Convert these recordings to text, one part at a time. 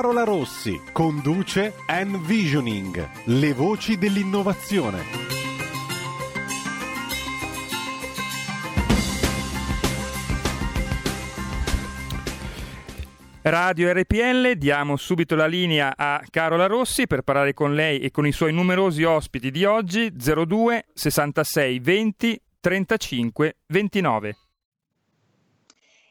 Carola Rossi conduce Envisioning, le voci dell'innovazione. Radio RPL, diamo subito la linea a Carola Rossi per parlare con lei e con i suoi numerosi ospiti di oggi 02 66 20 35 29.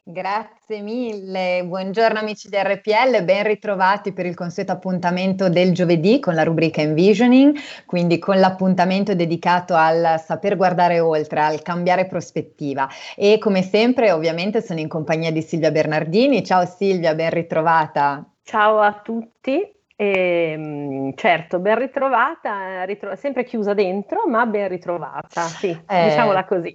Grazie mille, buongiorno amici di RPL, ben ritrovati per il consueto appuntamento del giovedì con la rubrica Envisioning, quindi con l'appuntamento dedicato al saper guardare oltre, al cambiare prospettiva e come sempre ovviamente sono in compagnia di Silvia Bernardini. Ciao Silvia, ben ritrovata. Ciao a tutti. E, ehm, certo, ben ritrovata, ritro- sempre chiusa dentro, ma ben ritrovata, sì, eh, diciamola così.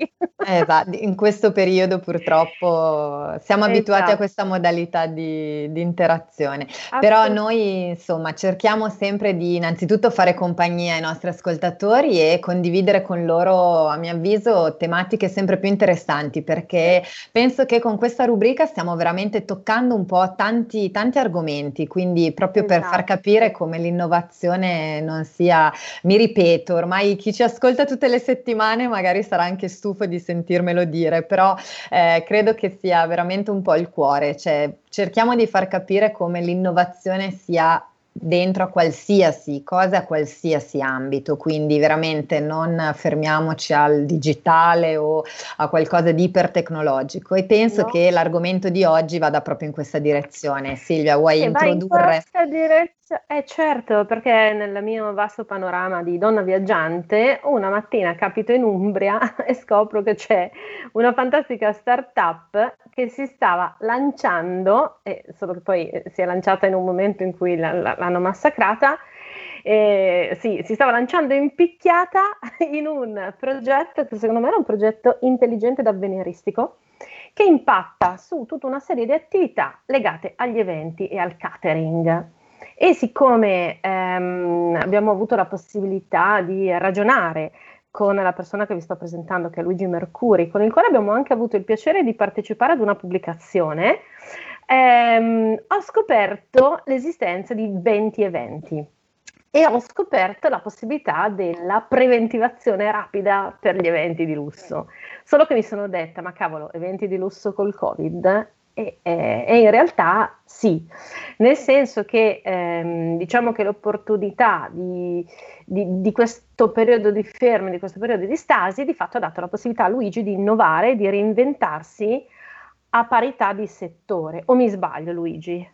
Eh, va, in questo periodo purtroppo siamo abituati esatto. a questa modalità di, di interazione, però noi insomma cerchiamo sempre di innanzitutto fare compagnia ai nostri ascoltatori e condividere con loro, a mio avviso, tematiche sempre più interessanti, perché penso che con questa rubrica stiamo veramente toccando un po' tanti, tanti argomenti, quindi proprio esatto. per far capire capire come l'innovazione non sia, mi ripeto, ormai chi ci ascolta tutte le settimane magari sarà anche stufo di sentirmelo dire, però eh, credo che sia veramente un po' il cuore, cioè cerchiamo di far capire come l'innovazione sia dentro a qualsiasi cosa, a qualsiasi ambito, quindi veramente non fermiamoci al digitale o a qualcosa di ipertecnologico e penso no. che l'argomento di oggi vada proprio in questa direzione. Silvia, vuoi e introdurre? in questa direzione eh certo, perché nel mio vasto panorama di donna viaggiante, una mattina capito in Umbria e scopro che c'è una fantastica startup che si stava lanciando, eh, solo che poi si è lanciata in un momento in cui la, la, l'hanno massacrata, eh, sì, si stava lanciando impicchiata in un progetto che secondo me era un progetto intelligente ed avveniristico che impatta su tutta una serie di attività legate agli eventi e al catering. E siccome ehm, abbiamo avuto la possibilità di ragionare con la persona che vi sto presentando, che è Luigi Mercuri, con il quale abbiamo anche avuto il piacere di partecipare ad una pubblicazione, ehm, ho scoperto l'esistenza di 20 eventi e ho scoperto la possibilità della preventivazione rapida per gli eventi di lusso. Solo che mi sono detta, ma cavolo, eventi di lusso col Covid? E, e, e, in realtà sì, nel senso che ehm, diciamo che l'opportunità di, di, di, questo periodo di fermo, di questo periodo di stasi, di fatto ha dato la possibilità a Luigi di innovare, di reinventarsi a parità di settore. O mi sbaglio Luigi?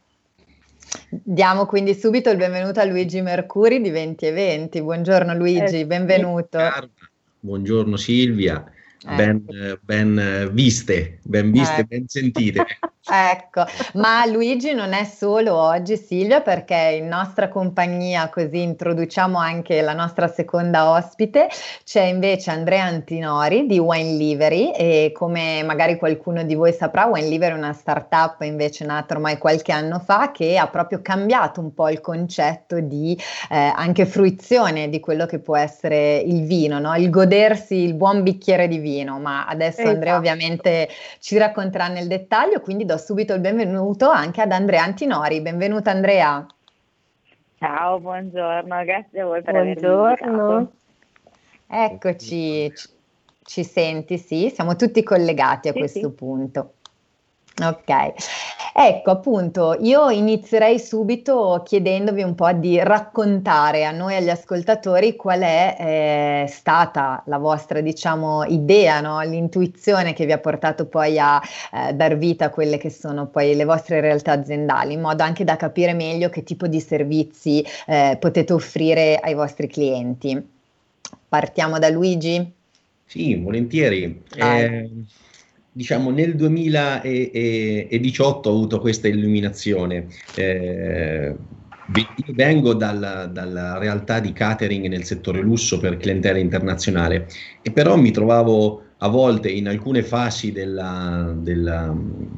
Diamo quindi subito il benvenuto a Luigi Mercuri di 20 e 20. Buongiorno Luigi, eh, benvenuto. Buongiorno Silvia. Ecco. Ben, ben, viste, ben viste, ecco. ben sentite. ecco, ma Luigi non è solo oggi Silvia perché in nostra compagnia, così introduciamo anche la nostra seconda ospite, c'è invece Andrea Antinori di Wine Livery e come magari qualcuno di voi saprà, Wine Livery è una startup invece nata ormai qualche anno fa che ha proprio cambiato un po' il concetto di eh, anche fruizione di quello che può essere il vino, no? il godersi il buon bicchiere di vino ma adesso esatto. Andrea ovviamente ci racconterà nel dettaglio, quindi do subito il benvenuto anche ad Andrea Antinori. Benvenuta Andrea. Ciao, buongiorno, grazie a voi per buongiorno. Eccoci, ci, ci, senti, sì, siamo tutti collegati a sì, questo sì. punto. Ok, ecco appunto, io inizierei subito chiedendovi un po' di raccontare a noi, agli ascoltatori, qual è eh, stata la vostra, diciamo, idea, no? l'intuizione che vi ha portato poi a eh, dar vita a quelle che sono poi le vostre realtà aziendali, in modo anche da capire meglio che tipo di servizi eh, potete offrire ai vostri clienti. Partiamo da Luigi? Sì, volentieri. Eh, diciamo nel 2018 ho avuto questa illuminazione. Eh, vengo dalla, dalla, realtà di catering nel settore lusso per clientela internazionale e però mi trovavo a volte in alcune fasi della, della,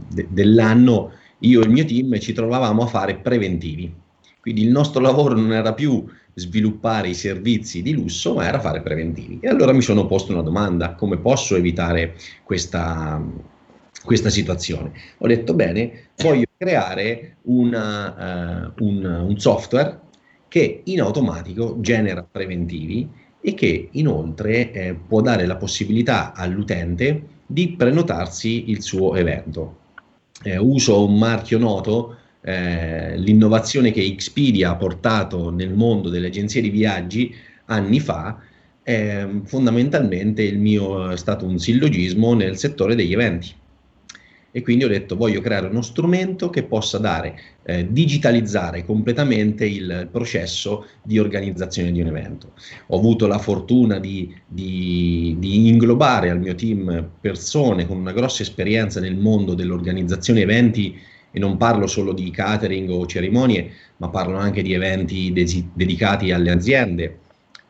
de, dell'anno io e il mio team ci trovavamo a fare preventivi. Quindi il nostro lavoro non era più sviluppare i servizi di lusso, ma era fare preventivi. E allora mi sono posto una domanda, come posso evitare questa, questa situazione? Ho detto, bene, voglio creare una, uh, un, un software che in automatico genera preventivi e che inoltre eh, può dare la possibilità all'utente di prenotarsi il suo evento. Eh, uso un marchio noto eh, l'innovazione che Expedia ha portato nel mondo delle agenzie di viaggi anni fa, è fondamentalmente il mio è stato un sillogismo nel settore degli eventi. E quindi ho detto voglio creare uno strumento che possa dare, eh, digitalizzare completamente il processo di organizzazione di un evento. Ho avuto la fortuna di, di, di inglobare al mio team persone con una grossa esperienza nel mondo dell'organizzazione eventi e non parlo solo di catering o cerimonie, ma parlo anche di eventi desi- dedicati alle aziende,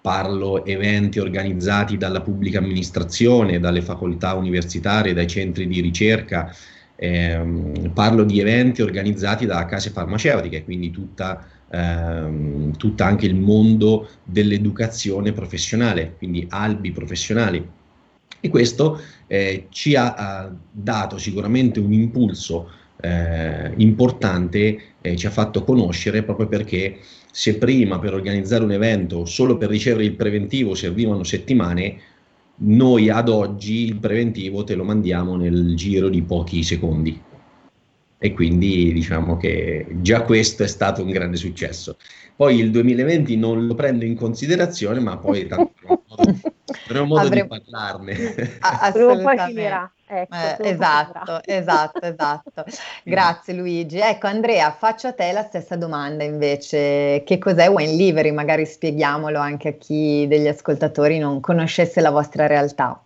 parlo eventi organizzati dalla pubblica amministrazione, dalle facoltà universitarie, dai centri di ricerca, ehm, parlo di eventi organizzati da case farmaceutiche, quindi tutta, ehm, tutta anche il mondo dell'educazione professionale, quindi albi professionali. E questo eh, ci ha, ha dato sicuramente un impulso eh, importante eh, ci ha fatto conoscere proprio perché se prima per organizzare un evento solo per ricevere il preventivo servivano settimane, noi ad oggi il preventivo te lo mandiamo nel giro di pochi secondi. E quindi diciamo che già questo è stato un grande successo. Poi il 2020 non lo prendo in considerazione, ma poi tanto avremo modo, Avremo... di parlarne. Assolutamente. Ecco, eh, esatto, esatto, esatto. Grazie Luigi. Ecco Andrea, faccio a te la stessa domanda invece. Che cos'è Wine Livery? Magari spieghiamolo anche a chi degli ascoltatori non conoscesse la vostra realtà.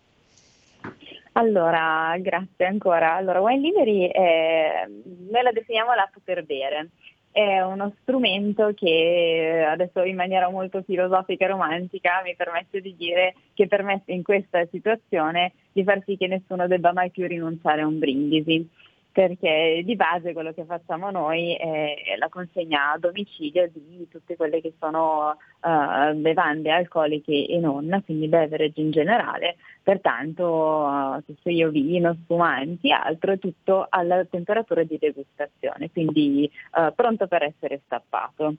Allora, grazie ancora. Allora, Wine Livery è, noi la definiamo l'atto per bere è uno strumento che adesso in maniera molto filosofica e romantica mi permette di dire che permette in questa situazione di far sì che nessuno debba mai più rinunciare a un brindisi perché di base quello che facciamo noi è la consegna a domicilio di tutte quelle che sono uh, bevande alcoliche e non, quindi beverage in generale, pertanto uh, io vino, spumanti, altro, è tutto alla temperatura di degustazione, quindi uh, pronto per essere stappato.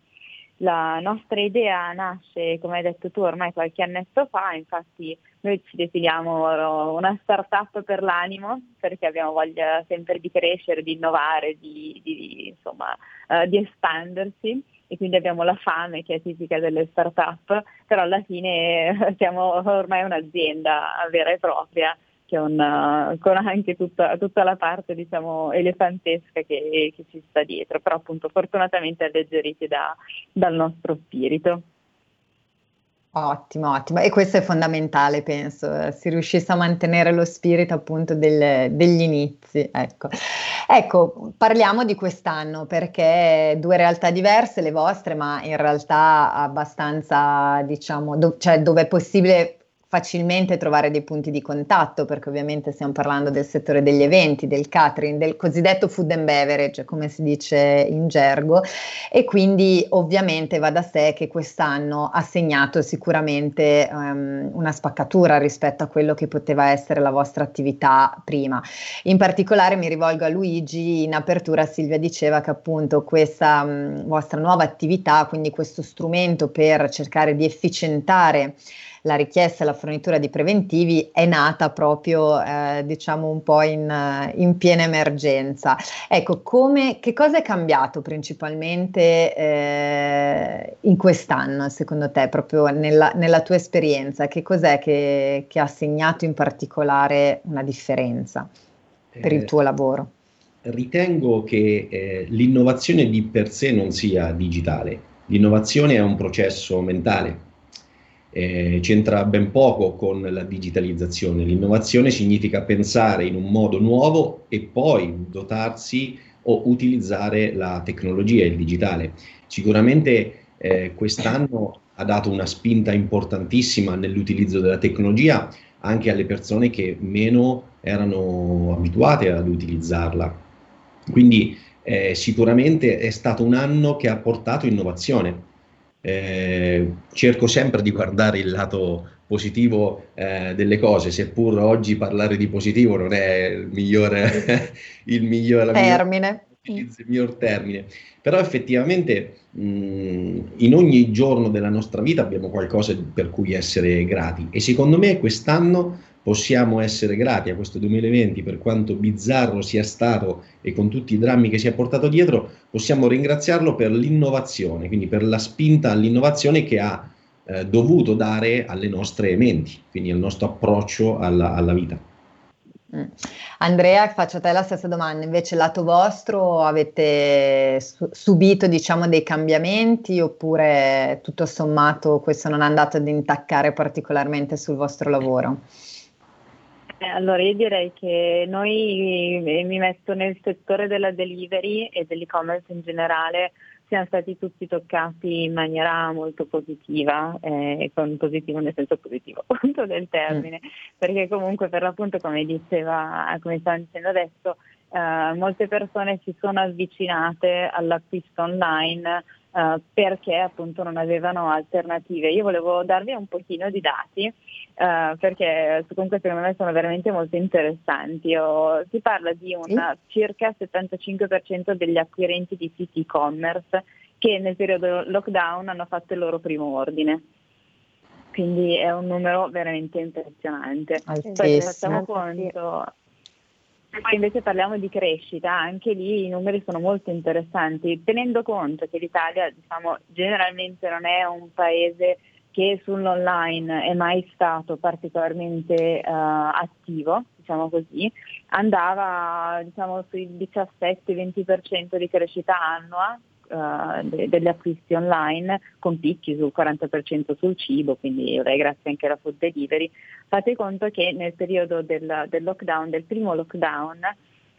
La nostra idea nasce, come hai detto tu, ormai qualche annetto fa, infatti noi ci definiamo una startup per l'animo perché abbiamo voglia sempre di crescere, di innovare, di, di, insomma, uh, di espandersi e quindi abbiamo la fame che è tipica delle startup, però alla fine siamo ormai un'azienda vera e propria una, con anche tutta, tutta, la parte diciamo elefantesca che, che, ci sta dietro, però appunto fortunatamente alleggeriti da, dal nostro spirito. Ottimo, ottimo. E questo è fondamentale, penso, eh, si riuscisse a mantenere lo spirito appunto del, degli inizi. Ecco. ecco, parliamo di quest'anno perché due realtà diverse, le vostre, ma in realtà abbastanza, diciamo, do, cioè dove è possibile facilmente trovare dei punti di contatto, perché ovviamente stiamo parlando del settore degli eventi, del catering, del cosiddetto food and beverage, come si dice in gergo, e quindi ovviamente va da sé che quest'anno ha segnato sicuramente um, una spaccatura rispetto a quello che poteva essere la vostra attività prima. In particolare mi rivolgo a Luigi, in apertura Silvia diceva che appunto questa um, vostra nuova attività, quindi questo strumento per cercare di efficientare la richiesta e la fornitura di preventivi è nata proprio, eh, diciamo, un po' in, in, piena emergenza. Ecco, come, che cosa è cambiato principalmente eh, in quest'anno, secondo te, proprio nella, nella tua esperienza? Che cos'è che, che, ha segnato in particolare una differenza per il eh, tuo lavoro? Ritengo che eh, l'innovazione di per sé non sia digitale, l'innovazione è un processo mentale eh, c'entra ben poco con la digitalizzazione. L'innovazione significa pensare in un modo nuovo e poi dotarsi o utilizzare la tecnologia, il digitale. Sicuramente eh, quest'anno ha dato una spinta importantissima nell'utilizzo della tecnologia anche alle persone che meno erano abituate ad utilizzarla. Quindi eh, sicuramente è stato un anno che ha portato innovazione. Eh, cerco sempre di guardare il lato positivo eh, delle cose, seppur oggi parlare di positivo non è il migliore il miglior termine. il miglior termine. Però effettivamente mh, in ogni giorno della nostra vita abbiamo qualcosa per cui essere grati e secondo me quest'anno possiamo essere grati a questo 2020 per quanto bizzarro sia stato e con tutti i drammi che si è portato dietro, possiamo ringraziarlo per l'innovazione, quindi per la spinta all'innovazione che ha eh, dovuto dare alle nostre menti, quindi al nostro approccio alla, alla vita. Mm. Andrea, faccio a te la stessa domanda, invece lato vostro avete su- subito diciamo dei cambiamenti oppure tutto sommato questo non è andato ad intaccare particolarmente sul vostro lavoro? Eh, allora io direi che noi, eh, mi metto nel settore della delivery e dell'e-commerce in generale, siamo stati tutti toccati in maniera molto positiva, eh, con positivo nel senso positivo appunto del termine, mm. perché comunque per l'appunto come diceva, come sta dicendo adesso, eh, molte persone si sono avvicinate all'acquisto online eh, perché appunto non avevano alternative. Io volevo darvi un pochino di dati Uh, perché comunque secondo me sono veramente molto interessanti. Oh, si parla di un circa 75% degli acquirenti di siti e-commerce che nel periodo lockdown hanno fatto il loro primo ordine. Quindi è un numero veramente impressionante. Poi se facciamo conto, poi invece parliamo di crescita, anche lì i numeri sono molto interessanti, tenendo conto che l'Italia diciamo, generalmente non è un paese che sull'online è mai stato particolarmente uh, attivo, diciamo così, andava diciamo, sui 17-20% di crescita annua uh, de- degli acquisti online, con picchi sul 40% sul cibo, quindi beh, grazie anche alla food delivery. Fate conto che nel periodo del, del lockdown, del primo lockdown,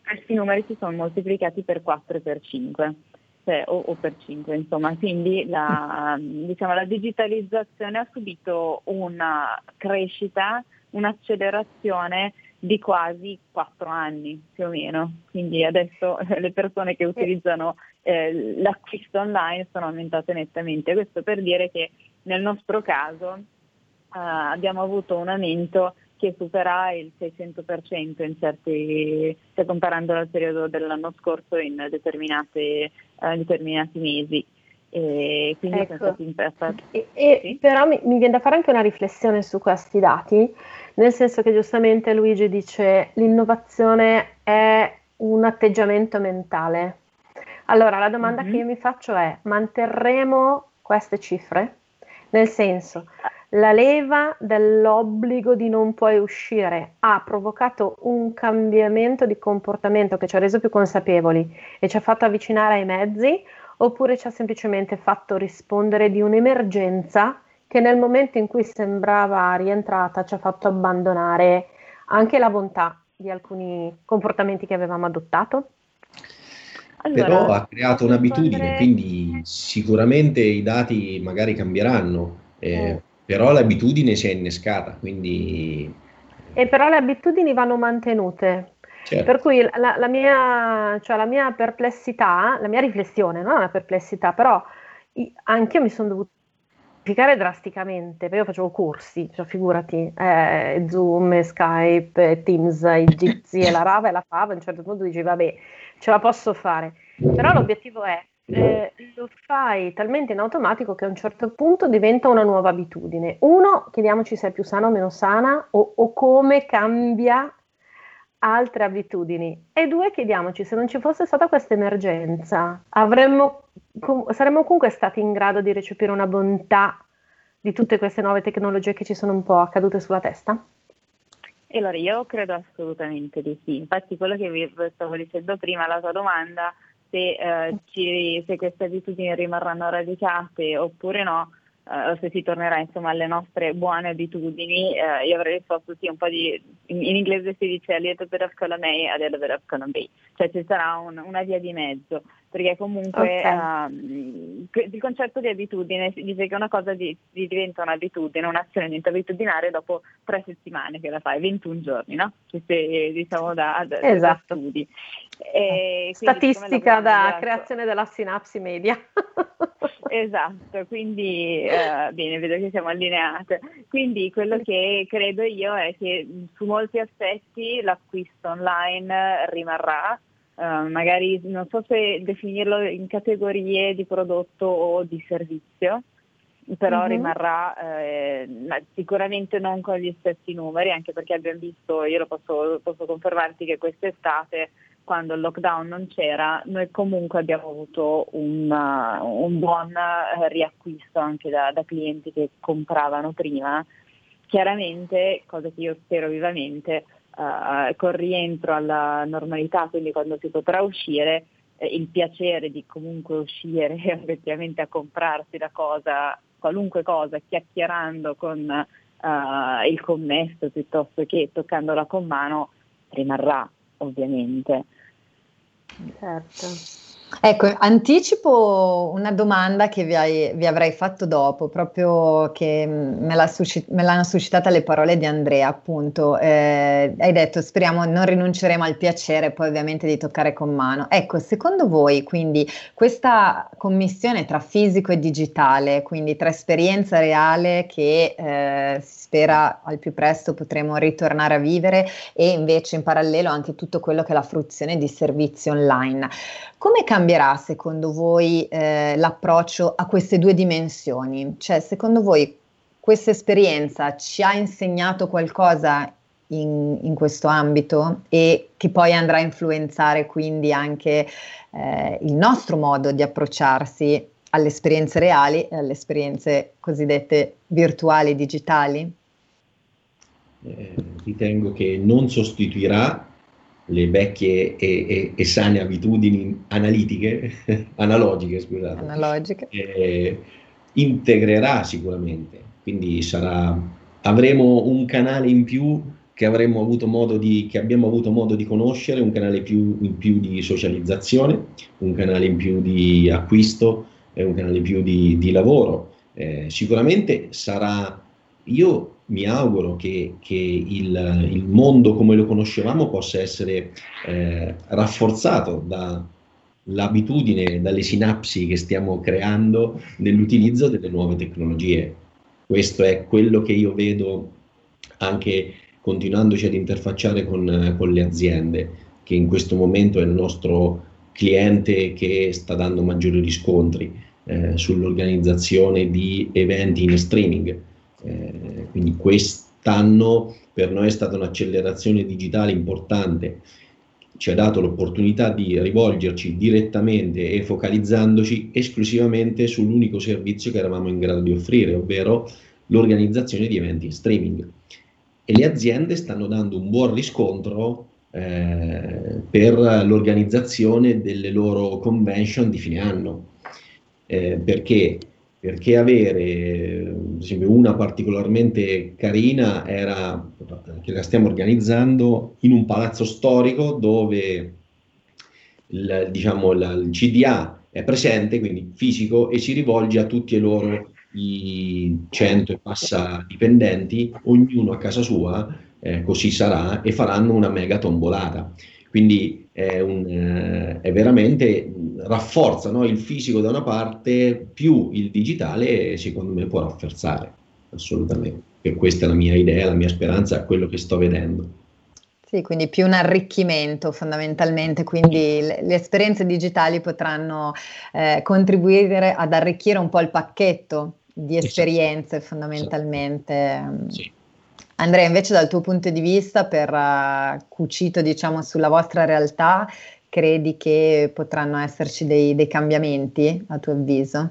questi numeri si sono moltiplicati per 4 e per 5 cioè, o, o, per 5, insomma, quindi la, diciamo, la digitalizzazione ha subito una crescita, un'accelerazione di quasi 4 anni più o meno, quindi adesso le persone che utilizzano eh, l'acquisto online sono aumentate nettamente, questo per dire che nel nostro caso eh, abbiamo avuto un aumento che supera il 600% in certi, se comparando al periodo dell'anno scorso in determinate, uh, determinati mesi. E quindi ecco. sono stati E, e sì? Però mi, mi, viene da fare anche una riflessione su questi dati, nel senso che giustamente Luigi dice l'innovazione è un atteggiamento mentale. Allora la domanda mm-hmm. che io mi faccio è manterremo queste cifre? Nel senso, la leva dell'obbligo di non puoi uscire ha provocato un cambiamento di comportamento che ci ha reso più consapevoli e ci ha fatto avvicinare ai mezzi oppure ci ha semplicemente fatto rispondere di un'emergenza che nel momento in cui sembrava rientrata ci ha fatto abbandonare anche la bontà di alcuni comportamenti che avevamo adottato? Allora, Però ha creato un'abitudine, quindi sicuramente i dati magari cambieranno. Eh, eh però l'abitudine si è innescata, quindi... E però le abitudini vanno mantenute. Certo. Per cui la, la, mia, cioè la, mia, perplessità, la mia riflessione, non è una perplessità, però anche io mi sono dovuta modificare drasticamente, perché io facevo corsi, cioè figurati, eh, Zoom, Skype, Teams, i Jitsi e la Rava e la Fava, a un certo punto dici vabbè, ce la posso fare. Però l'obiettivo è eh, lo fai talmente in automatico che a un certo punto diventa una nuova abitudine. Uno, chiediamoci se è più sana o meno sana o, o come cambia altre abitudini. E due, chiediamoci se non ci fosse stata questa emergenza, avremmo, saremmo comunque stati in grado di recepire una bontà di tutte queste nuove tecnologie che ci sono un po' accadute sulla testa? allora io credo assolutamente di sì. Infatti quello che vi stavo dicendo prima, la tua domanda se, eh, ci, se queste abitudini rimarranno radicate oppure no, uh, se si tornerà insomma alle nostre buone abitudini, uh, io avrei risposto sì, un po' di, in, in inglese si dice a little bit of column A, a little bit of column B, cioè ci sarà un, una via di mezzo, perché comunque okay. uh, il concetto di abitudine dice che una cosa di, di diventa un'abitudine, un'azione diventa abitudinaria dopo tre settimane che la fai, 21 giorni, no? Queste, diciamo da, da, esatto. da studi. E Statistica da creazione della sinapsi media. esatto, quindi eh, bene, vedo che siamo allineate. Quindi quello che credo io è che su molti aspetti l'acquisto online rimarrà, Uh, magari non so se definirlo in categorie di prodotto o di servizio, però mm-hmm. rimarrà eh, sicuramente non con gli stessi numeri, anche perché abbiamo visto, io lo posso, posso confermarti che quest'estate quando il lockdown non c'era, noi comunque abbiamo avuto un, uh, un buon uh, riacquisto anche da, da, clienti che compravano prima. Chiaramente, cosa che io spero vivamente, uh, col rientro alla normalità, quindi quando si potrà uscire, eh, il piacere di comunque uscire effettivamente a comprarsi la cosa, qualunque cosa, chiacchierando con il commesso piuttosto che toccandola con mano, rimarrà ovviamente. Certo. Ecco, anticipo una domanda che vi, hai, vi, avrei fatto dopo, proprio che me, l'ha suscit- me l'hanno suscitata le parole di Andrea, appunto. Eh, hai detto, speriamo non rinunceremo al piacere, poi ovviamente di toccare con mano. Ecco, secondo voi, quindi, questa commissione tra fisico e digitale, quindi tra esperienza reale che eh, si spera al più presto potremo ritornare a vivere e invece in parallelo anche tutto quello che è la fruizione di servizi online, come cambierà secondo voi eh, l'approccio a queste due dimensioni? Cioè, secondo voi questa esperienza ci ha insegnato qualcosa in, in, questo ambito e che poi andrà a influenzare quindi anche eh, il nostro modo di approcciarsi alle esperienze reali e alle esperienze cosiddette virtuali digitali? Eh, ritengo che non sostituirà le vecchie e, e, e sane abitudini analitiche, analogiche, scusate, analogiche. Eh, integrerà sicuramente, quindi sarà, avremo un canale in più che, avremo avuto modo di, che abbiamo avuto modo di conoscere, un canale più, in più di socializzazione, un canale in più di acquisto, un canale in più di, di lavoro. Eh, sicuramente sarà, io mi auguro che, che il, il, mondo come lo conoscevamo possa essere eh, rafforzato dall'abitudine, dalle sinapsi che stiamo creando nell'utilizzo delle nuove tecnologie. Questo è quello che io vedo anche continuandoci ad interfacciare con, con le aziende, che in questo momento è il nostro cliente che sta dando maggiori riscontri eh, sull'organizzazione di eventi in streaming eh, quindi quest'anno per noi è stata un'accelerazione digitale importante, ci ha dato l'opportunità di rivolgerci direttamente e focalizzandoci esclusivamente sull'unico servizio che eravamo in grado di offrire, ovvero l'organizzazione di eventi in streaming. E le aziende stanno dando un buon riscontro eh, per l'organizzazione delle loro convention di fine anno, eh, perché perché avere, esempio, una particolarmente carina era che la stiamo organizzando in un palazzo storico dove il, diciamo, il CDA è presente, quindi fisico, e si rivolge a tutti e loro i 100 e passa dipendenti, ognuno a casa sua, eh, così sarà, e faranno una mega tombolata. Quindi è, un, eh, è veramente rafforza no? il fisico da una parte più il digitale secondo me può rafforzare assolutamente e questa è la mia idea, la mia speranza, quello che sto vedendo. Sì, quindi più un arricchimento fondamentalmente, quindi le, le esperienze digitali potranno eh, contribuire ad arricchire un po' il pacchetto di esperienze fondamentalmente. Sì. Andrea, invece dal tuo punto di vista, per uh, cucito diciamo sulla vostra realtà, credi che potranno esserci dei, dei cambiamenti a tuo avviso?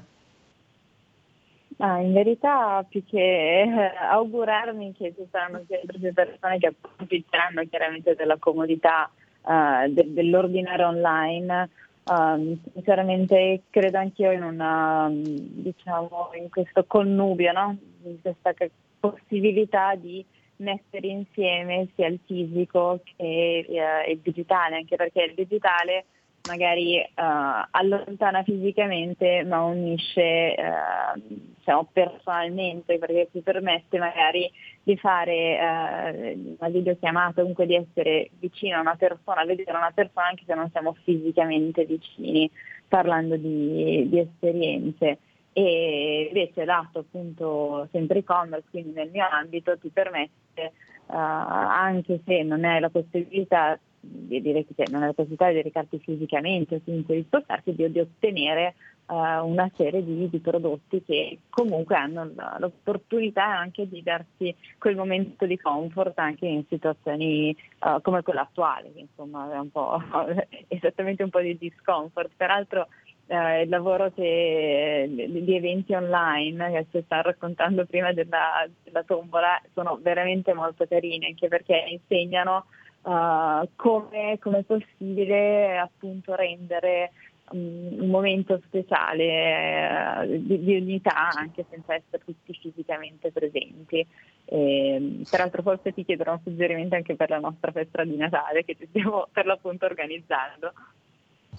Ah, in verità più che eh, augurarmi che ci saranno sempre più persone che approfitteranno chiaramente della comodità uh, de- dell'ordinare online, Um, sinceramente credo anch'io in una diciamo in questo connubio, no? in questa possibilità di mettere insieme sia il fisico che eh, il digitale, anche perché il digitale magari uh, allontana fisicamente ma unisce uh, diciamo, personalmente perché ti permette magari di fare uh, una videochiamata, comunque di essere vicino a una persona, vedere una persona anche se non siamo fisicamente vicini, parlando di, di esperienze. E invece lato appunto sempre e-commerce, quindi nel mio ambito, ti permette, anche se non hai la possibilità di dire che non hai la possibilità di recarti fisicamente o comunque di spostarti, di, di ottenere uh, una serie di, di, prodotti che comunque hanno l'opportunità anche di darti quel momento di comfort anche in situazioni uh, come quella attuale, che insomma è un po' esattamente un po' di discomfort. Peraltro Uh, il lavoro che, di eventi online che si sta raccontando prima della, della tombola sono veramente molto carini anche perché insegnano uh, come, come, è possibile appunto rendere um, un momento speciale uh, di, di, unità anche senza essere tutti fisicamente presenti. E, peraltro forse ti chiederò un suggerimento anche per la nostra festa di Natale che stiamo per l'appunto organizzando.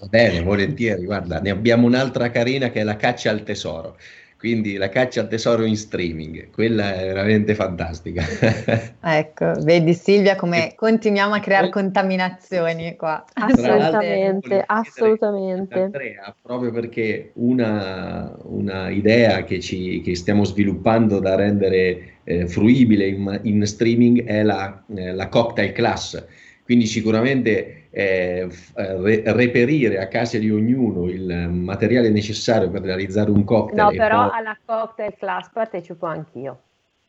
Va bene, volentieri, guarda, ne abbiamo un'altra carina che è la caccia al tesoro quindi la caccia al tesoro in streaming, quella è veramente fantastica. ecco, vedi Silvia come continuiamo a creare contaminazioni qua. Assolutamente, assolutamente. Andrea, proprio perché una, una idea che, ci, che, stiamo sviluppando da rendere eh, fruibile in, in, streaming è la, eh, la cocktail class, quindi sicuramente eh, re- reperire a casa di ognuno il materiale necessario per realizzare un cocktail. No, però poi... alla cocktail class partecipo anch'io.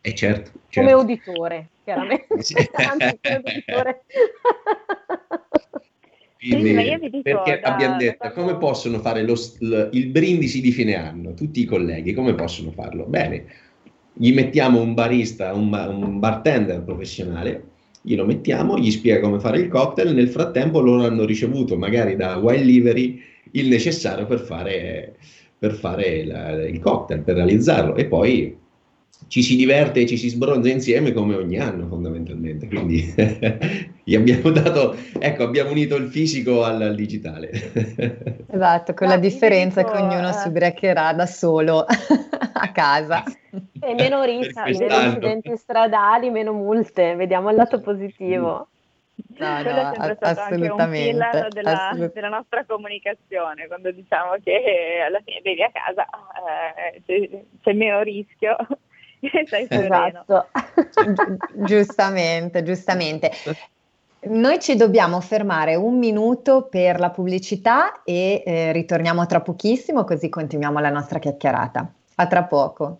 Eh certo, certo. Come uditore, chiaramente. Anzi, come uditore. Quindi, perché da, abbiamo detto da come possono fare lo, lo, il brindisi di fine anno, tutti i colleghi, come possono farlo? Bene, gli mettiamo un barista, un, un bartender professionale glielo mettiamo, gli spiega come fare il cocktail, nel frattempo loro hanno ricevuto magari da Wild Livery il necessario per fare, per fare la, il cocktail, per realizzarlo. E poi ci si diverte e ci si sbronza insieme come ogni anno fondamentalmente, quindi gli abbiamo dato, ecco, abbiamo unito il fisico al, al digitale. esatto, con no, la differenza dico, che ognuno uh... si ubriacherà da solo a casa. E meno rissa, meno incidenti stradali, meno multe, vediamo il lato positivo. No, Quello no, è sempre stato assolutamente, anche un della, assolut- della, nostra comunicazione, quando diciamo che alla fine bevi a casa eh, c'è, c'è meno rischio stai esatto. giustamente, giustamente. Noi ci dobbiamo fermare un minuto per la pubblicità e eh, ritorniamo tra pochissimo così continuiamo la nostra chiacchierata. A tra poco.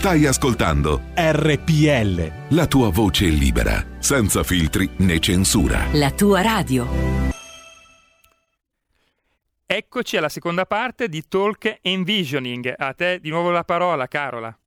Stai ascoltando RPL. La tua voce libera, senza filtri né censura. La tua radio. Eccoci alla seconda parte di Talk Envisioning. A te di nuovo la parola, Carola.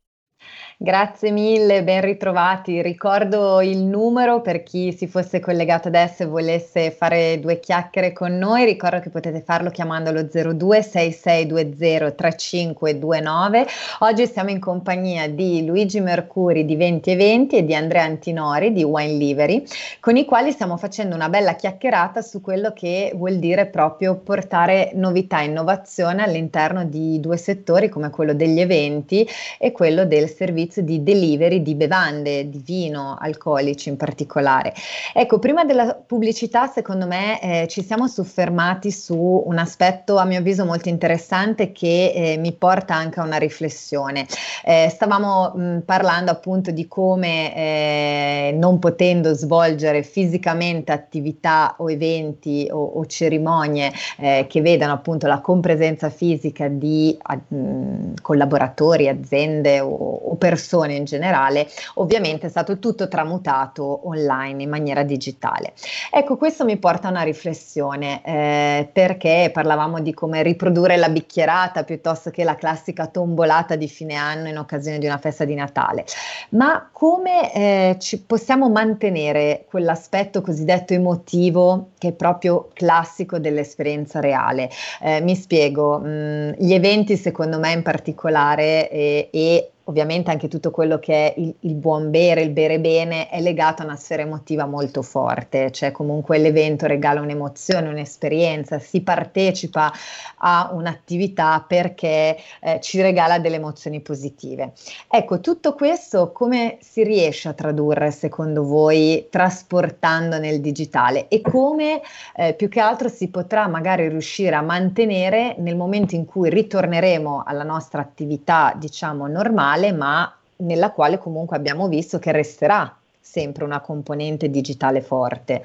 Grazie mille, ben ritrovati. Ricordo il numero per chi si fosse collegato adesso e volesse fare due chiacchiere con noi. Ricordo che potete farlo chiamando lo 0266203529. Oggi siamo in compagnia di Luigi Mercuri di 20 e 20 e di Andrea Antinori di Wine Livery, con i quali stiamo facendo una bella chiacchierata su quello che vuol dire proprio portare novità e innovazione all'interno di due settori come quello degli eventi e quello del servizio servizio di delivery di bevande, di vino, alcolici in particolare. Ecco, prima della pubblicità, secondo me, eh, ci siamo soffermati su un aspetto, a mio avviso, molto interessante che eh, mi porta anche a una riflessione. Eh, stavamo mh, parlando appunto di come eh, non potendo svolgere fisicamente attività o eventi o, o cerimonie eh, che vedano appunto la compresenza fisica di mh, collaboratori, aziende o, o persone persone in generale, ovviamente è stato tutto tramutato online in maniera digitale. Ecco, questo mi porta a una riflessione eh, perché parlavamo di come riprodurre la bicchierata piuttosto che la classica tombolata di fine anno in occasione di una festa di Natale, ma come eh, ci possiamo mantenere quell'aspetto cosiddetto emotivo che è proprio classico dell'esperienza reale? Eh, mi spiego, mh, mm, gli eventi secondo me in particolare e, e ovviamente anche tutto quello che è il, il, buon bere, il bere bene, è legato a una sfera emotiva molto forte, cioè comunque l'evento regala un'emozione, un'esperienza, si partecipa a un'attività perché eh, ci regala delle emozioni positive. Ecco, tutto questo come si riesce a tradurre secondo voi trasportando nel digitale e come eh, più che altro si potrà magari riuscire a mantenere nel momento in cui ritorneremo alla nostra attività, diciamo, normale, digitale, ma nella quale comunque abbiamo visto che resterà sempre una componente digitale forte.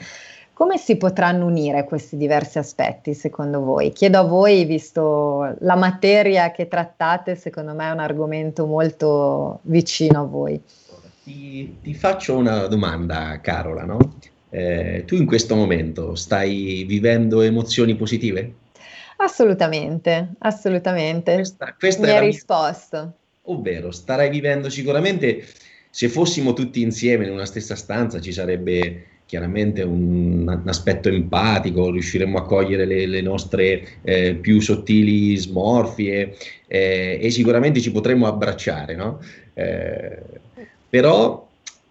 Come si potranno unire questi diversi aspetti secondo voi? Chiedo a voi, visto la materia che trattate, secondo me è un argomento molto vicino a voi. Ti, ti faccio una domanda, Carola, no? eh, tu in questo momento stai vivendo emozioni positive? Assolutamente, assolutamente. Questa, questa Mi hai risposto ovvero starai vivendo sicuramente, se fossimo tutti insieme in una stessa stanza ci sarebbe chiaramente un, un aspetto empatico, riusciremmo a cogliere le, le nostre eh, più sottili smorfie eh, e sicuramente ci potremmo abbracciare, no? Eh, però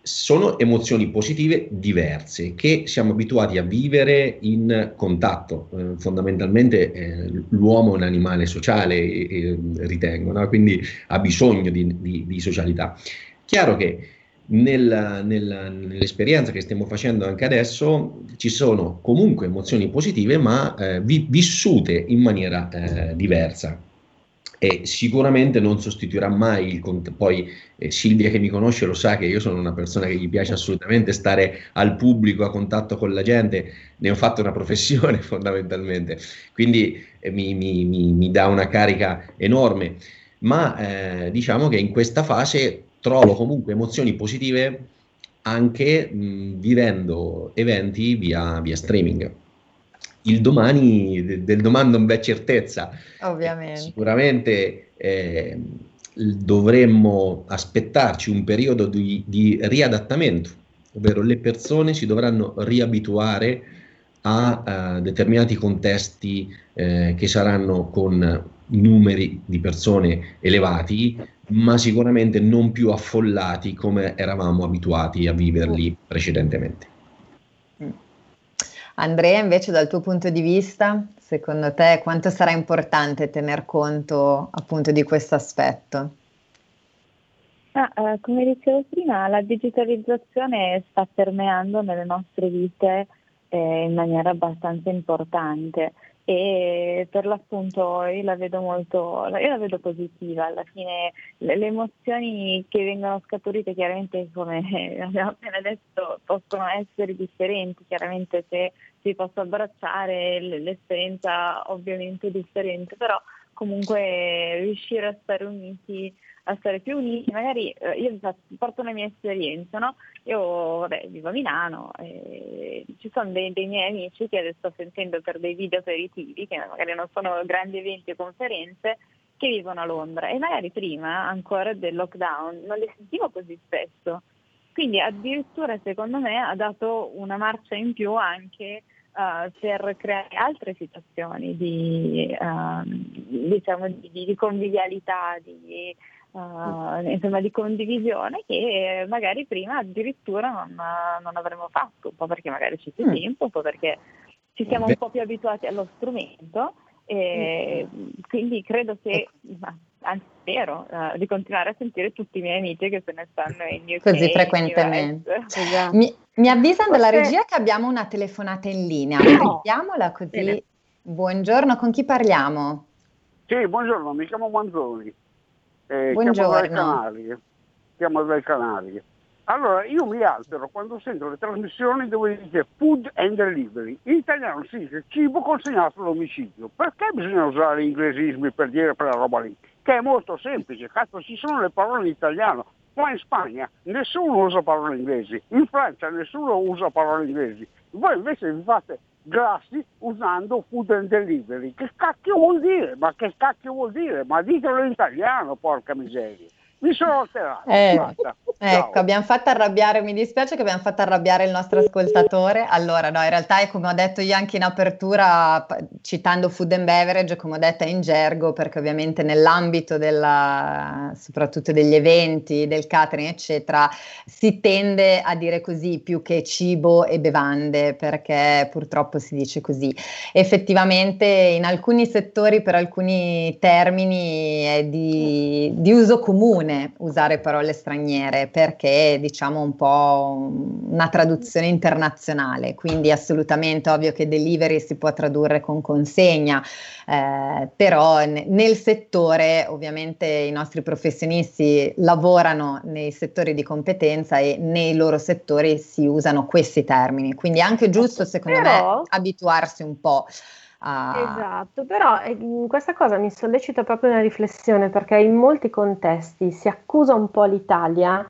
sono emozioni positive diverse che siamo abituati a vivere in contatto. Eh, fondamentalmente eh, l'uomo è un animale sociale, eh, ritengo, no? quindi ha bisogno di, di, di socialità. Chiaro che nel, nel, nell'esperienza che stiamo facendo anche adesso ci sono comunque emozioni positive ma eh, vi, vissute in maniera eh, diversa e sicuramente non sostituirà mai il contatto. Poi eh, Silvia che mi conosce lo sa che io sono una persona che gli piace assolutamente stare al pubblico, a contatto con la gente, ne ho fatto una professione fondamentalmente, quindi eh, mi, mi, mi, mi, dà una carica enorme, ma eh, diciamo che in questa fase trovo comunque emozioni positive anche mh, vivendo eventi via, via streaming il domani, del domani non c'è certezza. Ovviamente. Sicuramente eh, dovremmo aspettarci un periodo di, di, riadattamento, ovvero le persone si dovranno riabituare a, a determinati contesti eh, che saranno con numeri di persone elevati, ma sicuramente non più affollati come eravamo abituati a viverli precedentemente. Andrea, invece dal tuo punto di vista, secondo te quanto sarà importante tener conto appunto di questo aspetto? Ah, eh, come dicevo prima, la digitalizzazione sta permeando nelle nostre vite eh, in maniera abbastanza importante e per l'appunto io la vedo molto, io la vedo positiva, alla fine le, emozioni che vengono scaturite chiaramente come abbiamo appena detto possono essere differenti, chiaramente se si possa abbracciare l'esperienza ovviamente è differente, però comunque riuscire a stare uniti a stare più uniti, magari eh, io porto una mia esperienza, no? Io vabbè, vivo a Milano, e ci sono dei, dei, miei amici che adesso sto sentendo per dei video aperitivi, che magari non sono grandi eventi o conferenze, che vivono a Londra e magari prima ancora del lockdown non le sentivo così spesso. Quindi addirittura secondo me ha dato una marcia in più anche uh, per creare altre situazioni di, uh, diciamo, di, di convivialità, di, uh, insomma, di condivisione che magari prima addirittura non, non, avremmo fatto, un po' perché magari ci sia mm. tempo, un po' perché ci siamo un po' più abituati allo strumento e mm. quindi credo che, anzi spero, uh, di continuare a sentire tutti i miei amici che se ne stanno in UK. Così frequentemente. Esatto. Mi, mi avvisano dalla regia che abbiamo una telefonata in linea, prendiamola così. Bene. Buongiorno, con chi parliamo? Sì, buongiorno, mi chiamo Manzoni. Eh, buongiorno. Chiamo dai Canali. Chiamo dai Canali. Allora, io mi altero quando sento le trasmissioni dove dice food and delivery. In italiano si dice cibo consegnato all'omicidio. Perché bisogna usare inglesismi per dire quella roba lì? Che è molto semplice, cazzo, ci sono le parole in italiano. Qua in Spagna nessuno usa parole inglesi, in Francia nessuno usa parole inglesi. Voi invece vi fate grassi usando food and delivery. Che cacchio vuol dire? Ma che cacchio vuol dire? Ma ditelo in italiano, porca miseria mi sono alterato. Eh, ecco, abbiamo fatto arrabbiare, mi dispiace che abbiamo fatto arrabbiare il nostro ascoltatore. Allora, no, in realtà è come ho detto io anche in apertura, citando food and beverage, come ho detto è in gergo, perché ovviamente nell'ambito della, soprattutto degli eventi, del catering, eccetera, si tende a dire così più che cibo e bevande, perché purtroppo si dice così. Effettivamente in alcuni settori, per alcuni termini, è di, di uso comune comune usare parole straniere perché diciamo un po' una traduzione internazionale, quindi assolutamente ovvio che delivery si può tradurre con consegna, eh, però n- nel settore ovviamente i nostri professionisti lavorano nei settori di competenza e nei loro settori si usano questi termini, quindi è anche giusto secondo però... me abituarsi un po'. A... Esatto, però eh, questa cosa mi sollecita proprio una riflessione perché in molti contesti si accusa un po' l'Italia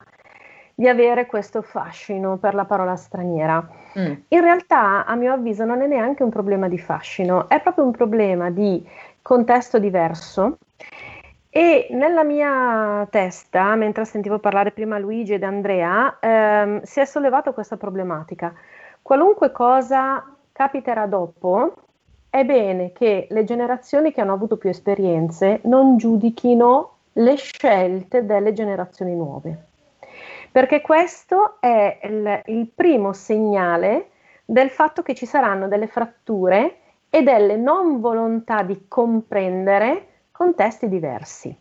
di avere questo fascino per la parola straniera. Mm. In realtà, a mio avviso, non è neanche un problema di fascino, è proprio un problema di contesto diverso. E nella mia testa, mentre sentivo parlare prima Luigi ed Andrea, ehm, si è sollevata questa problematica. Qualunque cosa capiterà dopo, è bene che le generazioni che hanno avuto più esperienze non giudichino le scelte delle generazioni nuove, perché questo è il, il primo segnale del fatto che ci saranno delle fratture e delle non volontà di comprendere contesti diversi.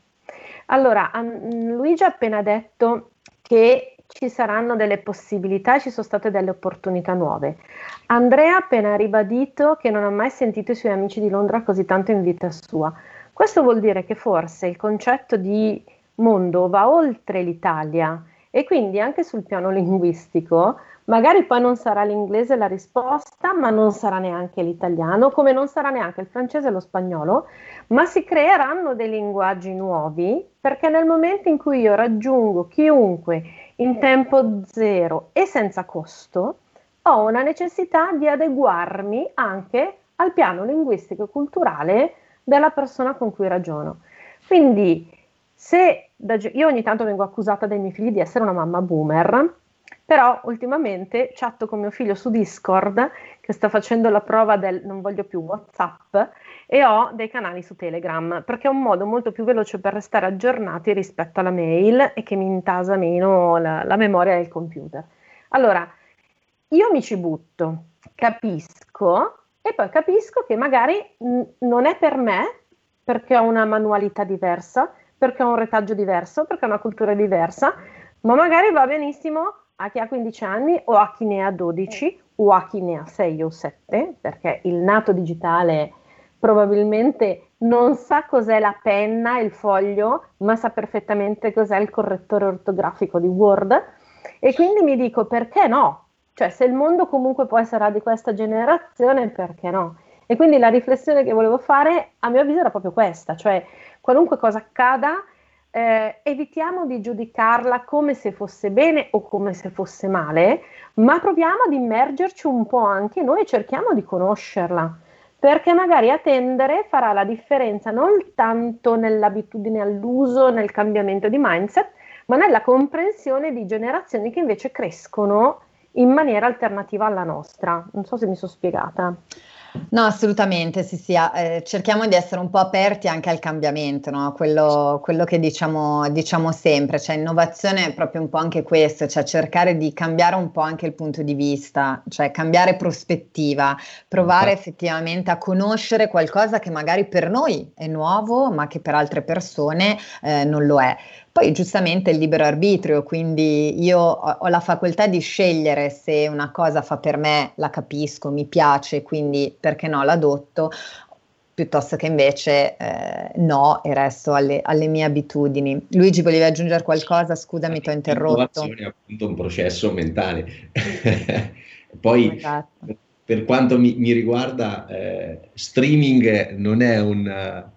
Allora, Luigi ha appena detto che ci saranno delle possibilità, ci sono state delle opportunità nuove. Andrea ha appena ribadito che non ha mai sentito i suoi amici di Londra così tanto in vita sua. Questo vuol dire che forse il concetto di mondo va oltre l'Italia e quindi anche sul piano linguistico, magari poi non sarà l'inglese la risposta, ma non sarà neanche l'italiano, come non sarà neanche il francese e lo spagnolo, ma si creeranno dei linguaggi nuovi perché nel momento in cui io raggiungo chiunque in tempo zero e senza costo, ho una necessità di adeguarmi anche al piano linguistico e culturale della persona con cui ragiono. Quindi, se da, io ogni tanto vengo accusata dai miei figli di essere una mamma boomer, però ultimamente chatto con mio figlio su Discord che sta facendo la prova del non voglio più WhatsApp e ho dei canali su Telegram perché è un modo molto più veloce per restare aggiornati rispetto alla mail e che mi intasa meno la, la memoria del computer. Allora, io mi ci butto, capisco e poi capisco che magari n- non è per me perché ho una manualità diversa, perché ho un retaggio diverso, perché ho una cultura diversa, ma magari va benissimo a chi ha 15 anni o a chi ne ha 12 o a chi ne ha 6 o 7, perché il nato digitale probabilmente non sa cos'è la penna, il foglio, ma sa perfettamente cos'è il correttore ortografico di Word. E quindi mi dico perché no? Cioè, se il mondo comunque poi sarà di questa generazione, perché no? E quindi la riflessione che volevo fare, a mio avviso, era proprio questa, cioè qualunque cosa accada, eh, evitiamo di giudicarla come se fosse bene o come se fosse male, ma proviamo ad immergerci un po' anche noi e cerchiamo di conoscerla, perché magari attendere farà la differenza non tanto nell'abitudine all'uso, nel cambiamento di mindset, ma nella comprensione di generazioni che invece crescono in maniera alternativa alla nostra. Non so se mi sono spiegata. No, assolutamente, sì, sì, eh, cerchiamo di essere un po' aperti anche al cambiamento, no? quello, quello, che diciamo, diciamo, sempre, cioè innovazione è proprio un po' anche questo, cioè cercare di cambiare un po' anche il punto di vista, cioè cambiare prospettiva, provare effettivamente a conoscere qualcosa che magari per noi è nuovo, ma che per altre persone eh, non lo è. Poi giustamente il libero arbitrio, quindi io ho, ho, la facoltà di scegliere se una cosa fa per me, la capisco, mi piace, quindi perché no l'adotto, piuttosto che invece eh, no e resto alle, alle, mie abitudini. Luigi, volevi aggiungere qualcosa? Scusami, ti ho interrotto. È appunto un processo mentale. Poi, esatto. per quanto mi, mi riguarda, eh, streaming non è un... Uh,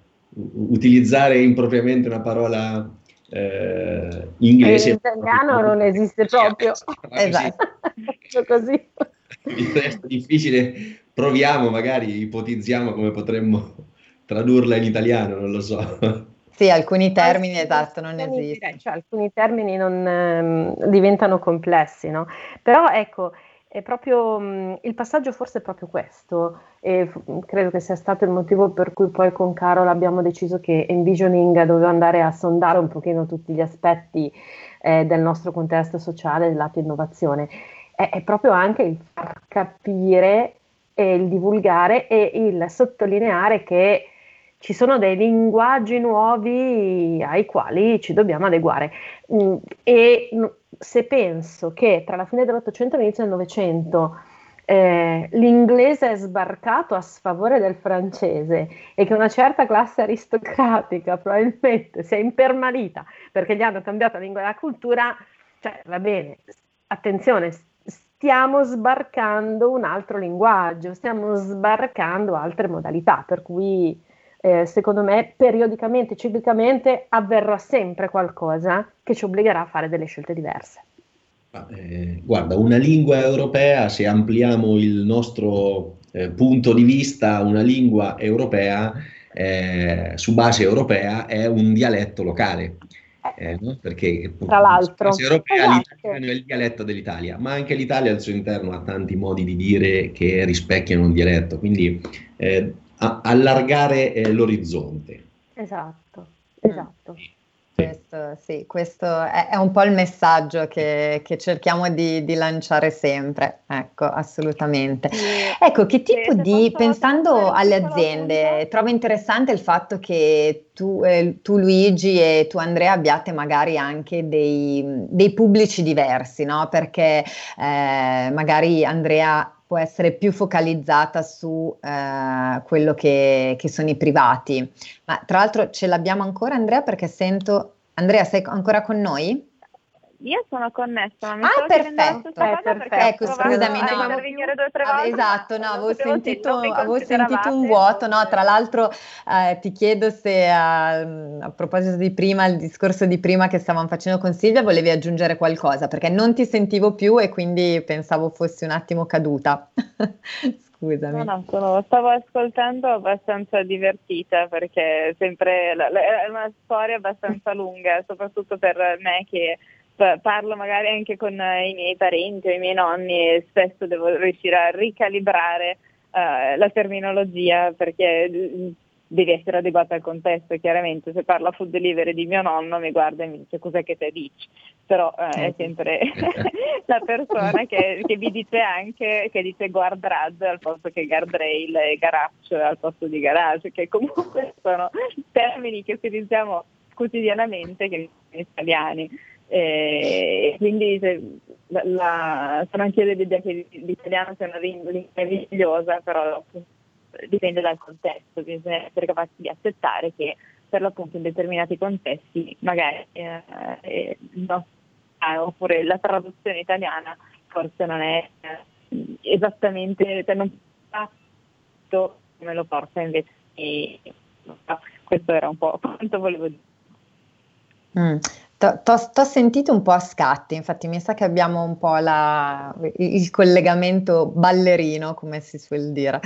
utilizzare impropriamente una parola eh, inglese. In italiano non esiste proprio. esatto. così. È difficile, proviamo, magari ipotizziamo come potremmo tradurla in italiano, non lo so. Sì, alcuni termini, ah, esatto, non esistono. Cioè, alcuni termini non, eh, diventano complessi, no? Però ecco, è proprio mh, il passaggio forse è proprio questo e f- credo che sia stato il motivo per cui poi con Carol abbiamo deciso che Envisioning doveva andare a sondare un pochino tutti gli aspetti eh, del nostro contesto sociale del lato innovazione. È, è proprio anche il far capire e il divulgare e il sottolineare che ci sono dei linguaggi nuovi ai quali ci dobbiamo adeguare. Mm, e se penso che tra la fine dell'Ottocento e l'inizio del Novecento eh, l'inglese è sbarcato a sfavore del francese e che una certa classe aristocratica probabilmente si è impermalita perché gli hanno cambiato la lingua e la cultura, cioè va bene, attenzione, stiamo sbarcando un altro linguaggio, stiamo sbarcando altre modalità, per cui eh, secondo me periodicamente, ciclicamente avverrà sempre qualcosa che ci obbligherà a fare delle scelte diverse. Eh, guarda, una lingua europea, se ampliamo il nostro eh, punto di vista, una lingua europea eh, su base europea è un dialetto locale. Eh, no? Perché tra l'altro europea, esatto. l'italiano è il dialetto dell'Italia, ma anche l'Italia al suo interno ha tanti modi di dire che rispecchiano un dialetto, quindi eh, allargare eh, l'orizzonte. Esatto, esatto. Questo, sì, questo è, è, un po' il messaggio che, che cerchiamo di, di, lanciare sempre, ecco, assolutamente. Ecco, che tipo di, pensando alle aziende, trovo interessante il fatto che tu, eh, tu, Luigi e tu Andrea abbiate magari anche dei, dei pubblici diversi, no? Perché eh, magari Andrea può essere più focalizzata su eh, quello che, che, sono i privati. Ma tra l'altro ce l'abbiamo ancora Andrea perché sento... Andrea, sei ancora con noi? Io sono connessa, ma mi ah, perfetto, eh, perfetto. ecco, scusami, no. Ah, esatto, no, avevo sentito, avevo sentito un vuoto, no, tra l'altro eh, ti chiedo se uh, a proposito di prima, il discorso di prima che stavamo facendo con Silvia, volevi aggiungere qualcosa, perché non ti sentivo più e quindi pensavo fossi un attimo caduta. Scusami. No, no, sono, stavo ascoltando abbastanza divertita perché sempre la, la, è una storia abbastanza lunga, soprattutto per me che parlo magari anche con i miei parenti o i miei nonni e spesso devo riuscire a ricalibrare uh, la terminologia perché mm, devi essere adeguata al contesto chiaramente. Se parla food delivery di mio nonno mi guarda e mi dice cos'è che te dici? Però uh, è sempre la persona che, che, vi dice anche che dice guardrad al posto che guardrail e garage al posto di garage che comunque sono termini che utilizziamo quotidianamente che sono italiani e quindi se, la, la, sono anche io dell'idea che l'italiano sia una lingua meravigliosa, però dipende dal contesto, bisogna essere capaci di accettare che per l'appunto in determinati contesti magari eh, eh, no, oppure la traduzione italiana forse non è eh, esattamente, cioè non fatto come lo porta invece. Questo era un po' quanto volevo dire. Mm. T'ho sentito un po' a scatti, infatti mi sa che abbiamo un po' la, il collegamento ballerino, come si suol dire.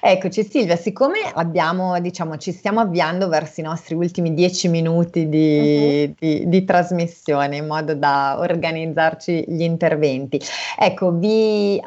Eccoci Silvia, siccome abbiamo, diciamo, ci stiamo avviando verso i nostri ultimi dieci minuti di, uh-huh. di, di trasmissione in modo da organizzarci gli interventi, ecco, vi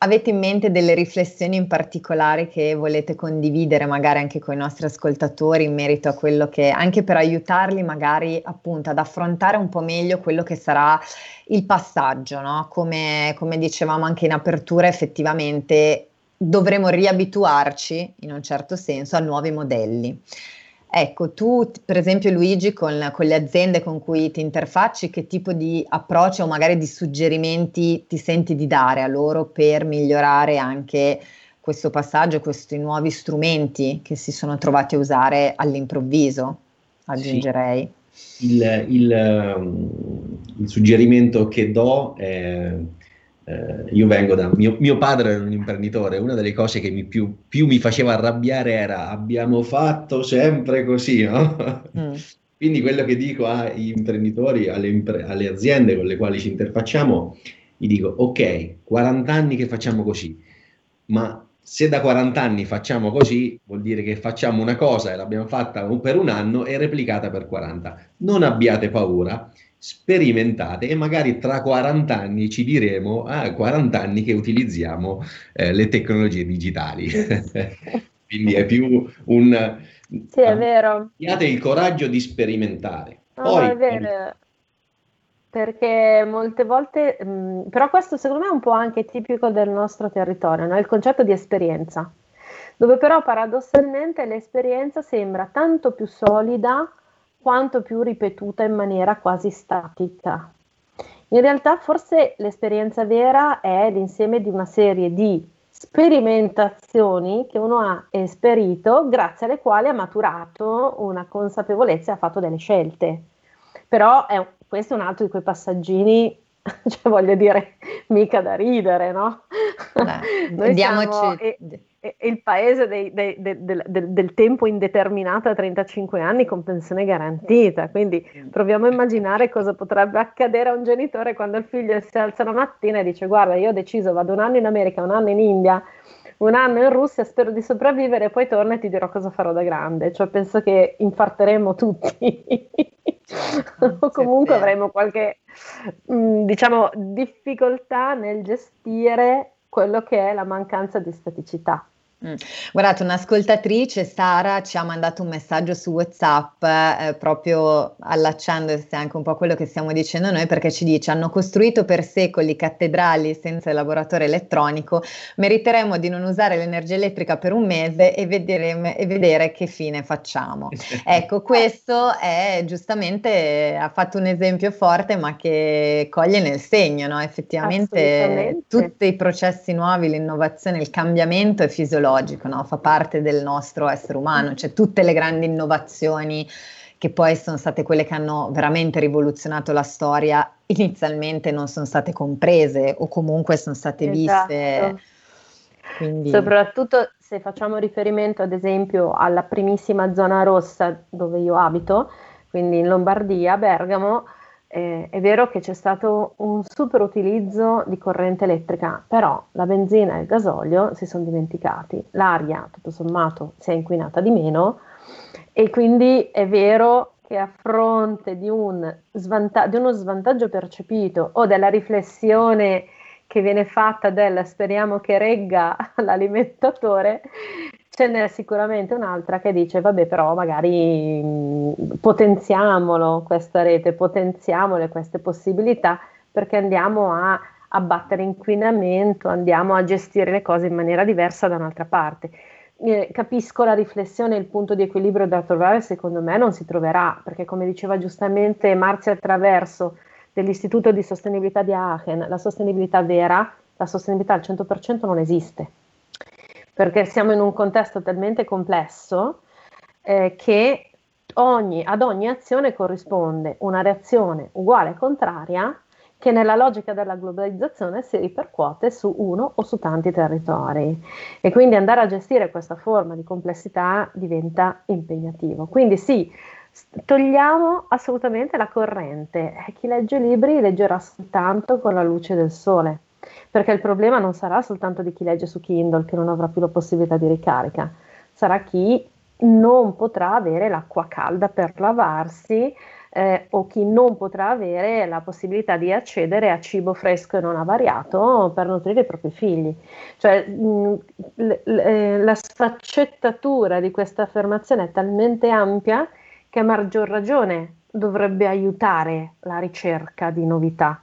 Avete in mente delle riflessioni in particolare che volete condividere magari anche con i nostri ascoltatori in merito a quello che, anche per aiutarli magari appunto ad affrontare un po' meglio quello che sarà il passaggio, no? Come, come dicevamo anche in apertura, effettivamente dovremo riabituarci in un certo senso a nuovi modelli. Ecco, tu per esempio Luigi con, con, le aziende con cui ti interfacci, che tipo di approccio o magari di suggerimenti ti senti di dare a loro per migliorare anche questo passaggio, questi nuovi strumenti che si sono trovati a usare all'improvviso, aggiungerei. Sì. Il, il, um, il, suggerimento che do è eh, io vengo da mio, mio, padre era un imprenditore, una delle cose che mi più, più, mi faceva arrabbiare era abbiamo fatto sempre così, no? Mm. Quindi quello che dico agli imprenditori, alle, impre- alle, aziende con le quali ci interfacciamo, gli dico ok, 40 anni che facciamo così, ma se da 40 anni facciamo così, vuol dire che facciamo una cosa e l'abbiamo fatta per un anno e replicata per 40. Non abbiate paura, sperimentate e magari tra 40 anni ci diremo, ah, 40 anni che utilizziamo eh, le tecnologie digitali. Quindi è più un... Sì, è vero. Abbiate il coraggio di sperimentare. No, Poi, è vero. Perché molte volte, mh, però questo secondo me è un po' anche tipico del nostro territorio, no? il concetto di esperienza, dove però paradossalmente l'esperienza sembra tanto più solida quanto più ripetuta in maniera quasi statica. In realtà forse l'esperienza vera è l'insieme di una serie di sperimentazioni che uno ha esperito, grazie alle quali ha maturato una consapevolezza e ha fatto delle scelte. Però è, questo è un altro di quei passaggini, cioè voglio dire, mica da ridere, no? Beh, Noi siamo, e, il paese dei, dei, de, de, de, del tempo indeterminato a 35 anni con pensione garantita. Quindi proviamo a immaginare cosa potrebbe accadere a un genitore quando il figlio si alza la mattina e dice: Guarda, io ho deciso, vado un anno in America, un anno in India, un anno in Russia, spero di sopravvivere e poi torno e ti dirò cosa farò da grande. Cioè, penso che infarteremo tutti. o comunque avremo qualche mm, diciamo difficoltà nel gestire quello che è la mancanza di staticità. Mm. Guardate, un'ascoltatrice, Sara, ci ha mandato un messaggio su WhatsApp eh, proprio allacciandosi anche un po' a quello che stiamo dicendo noi, perché ci dice: hanno costruito per secoli cattedrali senza elaboratore elettronico, meriteremo di non usare l'energia elettrica per un mese e, vedere, e vedere che fine facciamo. ecco, questo è giustamente ha fatto un esempio forte, ma che coglie nel segno, no? Effettivamente, tutti i processi nuovi, l'innovazione, il cambiamento è fisiologico biologico, no? fa parte del nostro essere umano, cioè tutte le grandi innovazioni che poi sono state quelle che hanno veramente rivoluzionato la storia, inizialmente non sono state comprese o comunque sono state esatto. viste. Quindi... Soprattutto se facciamo riferimento ad esempio alla primissima zona rossa dove io abito, quindi in Lombardia, Bergamo, eh, è vero che c'è stato un super utilizzo di corrente elettrica, però la benzina e il gasolio si sono dimenticati, l'aria tutto sommato si è inquinata di meno e quindi è vero che a fronte di, un svanta- di uno svantaggio percepito o della riflessione che viene fatta del speriamo che regga l'alimentatore, ce n'è sicuramente un'altra che dice vabbè però magari potenziamolo questa rete, potenziamole queste possibilità perché andiamo a abbattere inquinamento, andiamo a gestire le cose in maniera diversa da un'altra parte. Eh, capisco la riflessione, il punto di equilibrio da trovare, secondo me non si troverà, perché come diceva giustamente Marzia Attraverso dell'Istituto di Sostenibilità di Aachen, la sostenibilità vera, la sostenibilità al 100% non esiste perché siamo in un contesto talmente complesso eh, che ogni, ad ogni azione corrisponde una reazione uguale e contraria che nella logica della globalizzazione si ripercuote su uno o su tanti territori e quindi andare a gestire questa forma di complessità diventa impegnativo. Quindi sì, togliamo assolutamente la corrente. Eh, chi legge libri leggerà soltanto con la luce del sole, perché il problema non sarà soltanto di chi legge su Kindle che non avrà più la possibilità di ricarica, sarà chi non potrà avere l'acqua calda per lavarsi eh, o chi non potrà avere la possibilità di accedere a cibo fresco e non avariato per nutrire i propri figli. Cioè, mh, l- l- eh, la sfaccettatura di questa affermazione è talmente ampia che a maggior ragione dovrebbe aiutare la ricerca di novità.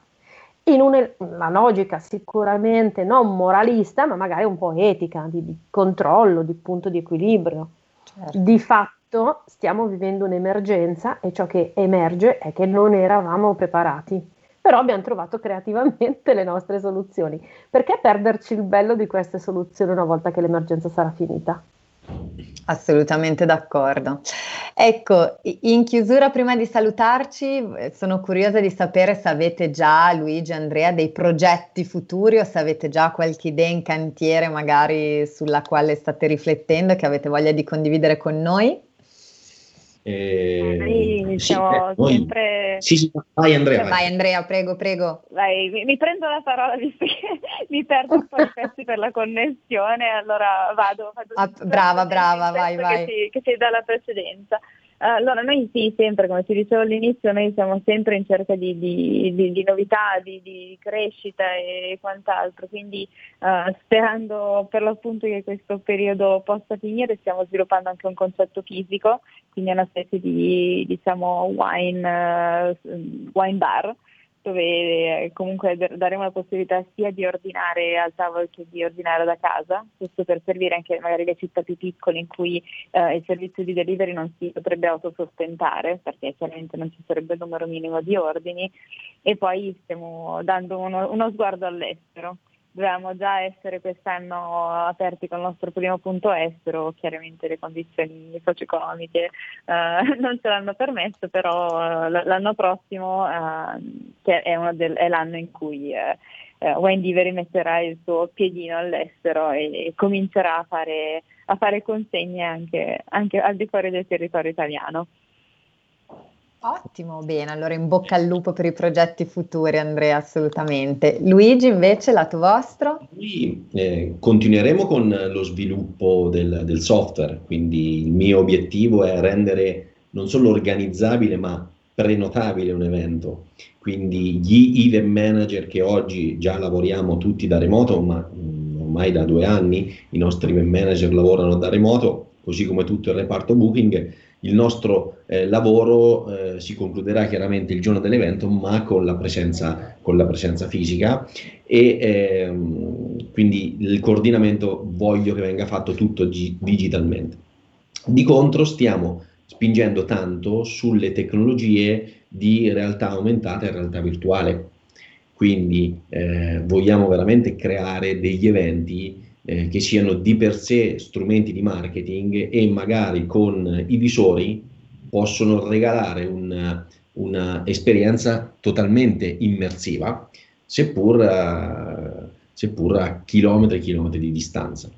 In una logica sicuramente non moralista, ma magari un po' etica, di, di controllo, di punto di equilibrio. Certo. Di fatto stiamo vivendo un'emergenza e ciò che emerge è che non eravamo preparati. Però abbiamo trovato creativamente le nostre soluzioni. Perché perderci il bello di queste soluzioni una volta che l'emergenza sarà finita? Assolutamente d'accordo. Ecco, in chiusura, prima di salutarci, sono curiosa di sapere se avete già, Luigi e Andrea, dei progetti futuri o se avete già qualche idea in cantiere magari sulla quale state riflettendo e che avete voglia di condividere con noi. Eh, noi siamo sì, sempre... Sì, sì, vai Andrea. Vai. vai Andrea, prego, prego. Vai, mi, mi, prendo la parola visto che mi perdo un po' i pezzi per la connessione, allora vado. vado ah, brava, brava, vai, vai. Che si, che si dà la precedenza. Allora, noi sì, sempre, come ti dicevo all'inizio, noi siamo sempre in cerca di, di, di, di novità, di, crescita e quant'altro, quindi uh, sperando per l'appunto che questo periodo possa finire, stiamo sviluppando anche un concetto fisico, quindi una specie di diciamo, wine, uh, wine bar, dove eh, comunque daremo la possibilità sia di ordinare al tavolo che di ordinare da casa, questo per servire anche magari le città più piccole in cui eh, il servizio di delivery non si potrebbe autosostentare perché chiaramente non ci sarebbe il numero minimo di ordini e poi stiamo dando uno, uno sguardo all'estero dovevamo già essere quest'anno aperti con il nostro primo punto estero, chiaramente le condizioni socio-economiche eh, non ce l'hanno permesso, però eh, l'anno prossimo eh, è, del, è, l'anno in cui eh, eh Wendy rimetterà il suo piedino all'estero e, e comincerà a fare, a fare consegne anche, anche al di fuori del territorio italiano. Ottimo, bene, allora in bocca al lupo per i progetti futuri Andrea, assolutamente. Luigi invece, lato vostro? Noi eh, continueremo con lo sviluppo del, del, software, quindi il mio obiettivo è rendere non solo organizzabile ma prenotabile un evento, quindi gli event manager che oggi già lavoriamo tutti da remoto, ma mh, ormai da due anni i nostri event manager lavorano da remoto, così come tutto il reparto booking, il nostro eh, lavoro eh, si concluderà chiaramente il giorno dell'evento, ma con la presenza, con la presenza fisica e ehm, quindi il coordinamento voglio che venga fatto tutto gi- digitalmente. Di contro stiamo spingendo tanto sulle tecnologie di realtà aumentata e realtà virtuale, quindi eh, vogliamo veramente creare degli eventi eh, che siano di per sé strumenti di marketing e magari con i visori possono regalare un'esperienza totalmente immersiva, seppur, uh, seppur a chilometri e chilometri di distanza.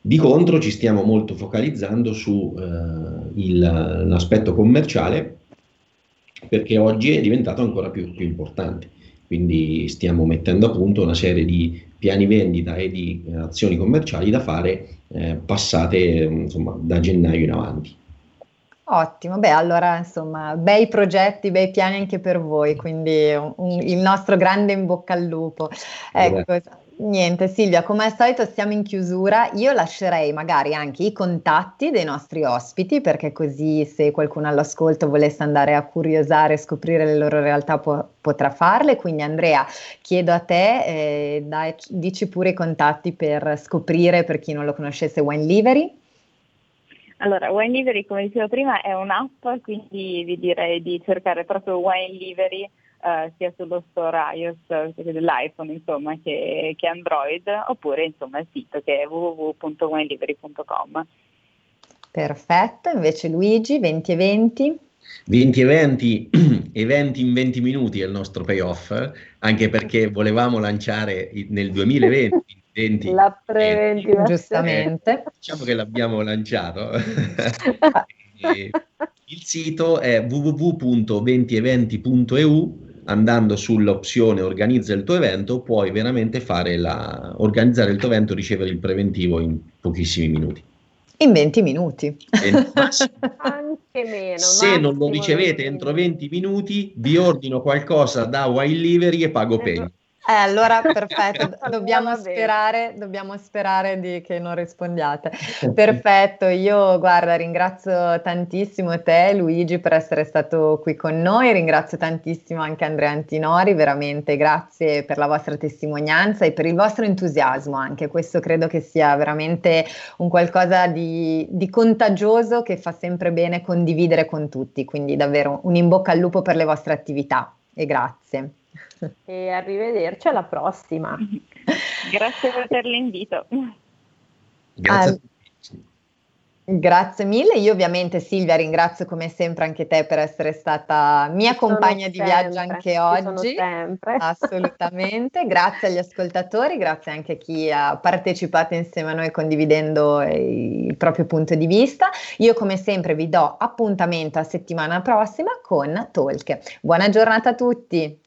Di contro ci stiamo molto focalizzando sull'aspetto uh, commerciale perché oggi è diventato ancora più, più importante. Quindi stiamo mettendo a punto una serie di piani vendita e di eh, azioni commerciali da fare eh, passate insomma, da gennaio in avanti. Ottimo, beh allora insomma bei progetti, bei piani anche per voi, quindi un, il nostro grande in bocca al lupo. Ecco, Niente Silvia, come al solito siamo in chiusura, io lascerei magari anche i contatti dei nostri ospiti perché così se qualcuno all'ascolto volesse andare a curiosare e scoprire le loro realtà può, potrà farle, quindi Andrea chiedo a te, eh, dai, dici pure i contatti per scoprire per chi non lo conoscesse Wine Livery. Allora, Wine Livery come dicevo prima è un'app, quindi vi direi di cercare proprio Wine Livery Uh, sia sullo store iOS dell'iPhone insomma, che, che, Android oppure insomma, il sito che è www.winedelivery.com Perfetto, invece Luigi 20 eventi 20 eventi, eventi in 20 minuti è il nostro payoff, anche perché volevamo lanciare nel 2020 20, la preventiva giustamente. Eh, diciamo che l'abbiamo lanciato. Il sito è www.20eventi.eu andando sull'opzione organizza il tuo evento puoi veramente fare la, organizzare il tuo evento e ricevere il preventivo in pochissimi minuti. In 20 minuti. Anche meno. Se non lo ricevete entro 20 minuti, vi ordino qualcosa da Wild Livery e pago Penny. Eh, allora perfetto, dobbiamo sperare, dobbiamo sperare di che non rispondiate. Perfetto, io guarda, ringrazio tantissimo te Luigi per essere stato qui con noi, ringrazio tantissimo anche Andrea Antinori, veramente grazie per la vostra testimonianza e per il vostro entusiasmo anche, questo credo che sia veramente un qualcosa di, di contagioso che fa sempre bene condividere con tutti, quindi davvero un in bocca al lupo per le vostre attività e grazie e arrivederci alla prossima. Grazie per l'invito. Grazie. Al- Grazie mille, io ovviamente Silvia ringrazio come sempre anche te per essere stata mia compagna di viaggio anche oggi, assolutamente, grazie agli ascoltatori, grazie anche a chi ha partecipato insieme a noi condividendo il proprio punto di vista, io come sempre vi do appuntamento a settimana prossima con Talk, buona giornata a tutti!